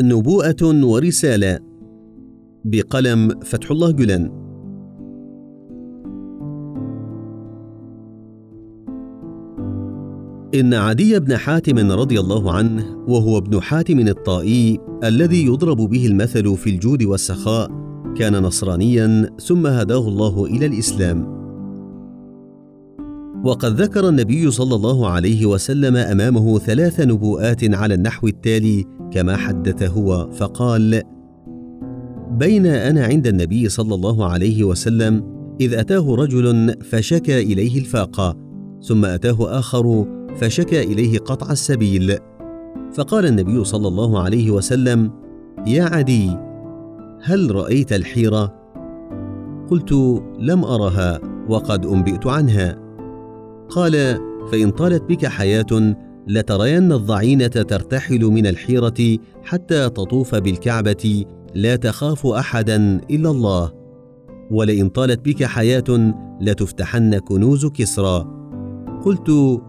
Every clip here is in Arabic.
نبوءة ورسالة بقلم فتح الله جلن. إن عدي بن حاتم رضي الله عنه وهو ابن حاتم الطائي الذي يضرب به المثل في الجود والسخاء كان نصرانيا ثم هداه الله إلى الإسلام. وقد ذكر النبي صلى الله عليه وسلم أمامه ثلاث نبوءات على النحو التالي كما حدث هو فقال بين أنا عند النبي صلى الله عليه وسلم إذ أتاه رجل فشكى إليه الفاقه ثم أتاه آخر فشكى إليه قطع السبيل. فقال النبي صلى الله عليه وسلم يا عدي هل رأيت الحيرة؟ قلت لم أرها وقد أنبئت عنها. قال فإن طالت بك حياة لترين الضعينة ترتحل من الحيرة حتى تطوف بالكعبة لا تخاف أحدا إلا الله. ولئن طالت بك حياة لتفتحن كنوز كسرى. قلت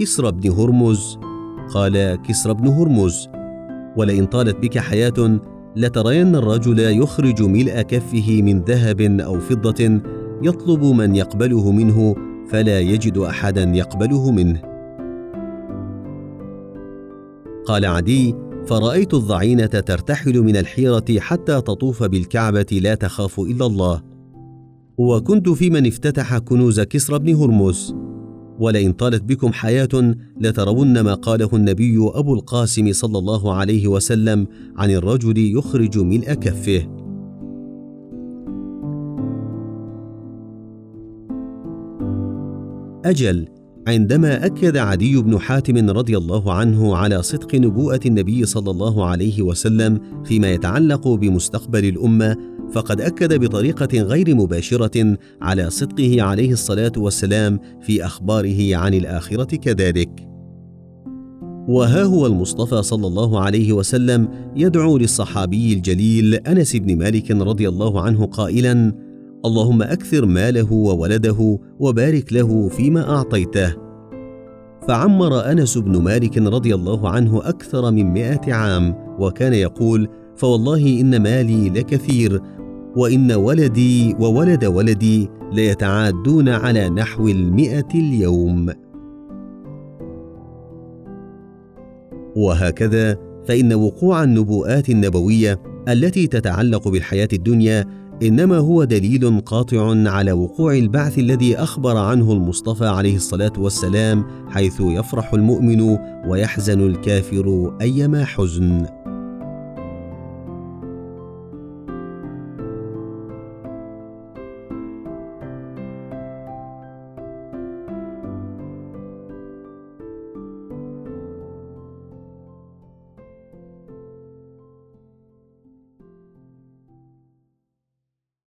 كسرى بن هرمز. قال كسرى بن هرمز. ولئن طالت بك حياة لترين الرجل يخرج ملء كفه من ذهب أو فضة يطلب من يقبله منه فلا يجد أحدا يقبله منه. قال عدي فرأيت الضعينة ترتحل من الحيرة حتى تطوف بالكعبة لا تخاف إلا الله. وكنت في من افتتح كنوز كسرى بن هرمز. ولئن طالت بكم حياة لترون ما قاله النبي أبو القاسم صلى الله عليه وسلم عن الرجل يخرج ملء كفه أجل عندما أكد عدي بن حاتم رضي الله عنه على صدق نبوءة النبي صلى الله عليه وسلم فيما يتعلق بمستقبل الأمة فقد أكد بطريقة غير مباشرة على صدقه عليه الصلاة والسلام في أخباره عن الآخرة كذلك. وها هو المصطفى صلى الله عليه وسلم يدعو للصحابي الجليل أنس بن مالك رضي الله عنه قائلا اللهم أكثر ماله وولده وبارك له فيما أعطيته. فعمر أنس بن مالك رضي الله عنه أكثر من مائة عام وكان يقول فوالله إن مالي لكثير وإن ولدي وولد ولدي ليتعادون على نحو المئة اليوم. وهكذا فإن وقوع النبوءات النبوية التي تتعلق بالحياة الدنيا إنما هو دليل قاطع على وقوع البعث الذي أخبر عنه المصطفى عليه الصلاة والسلام حيث يفرح المؤمن ويحزن الكافر أيما حزن.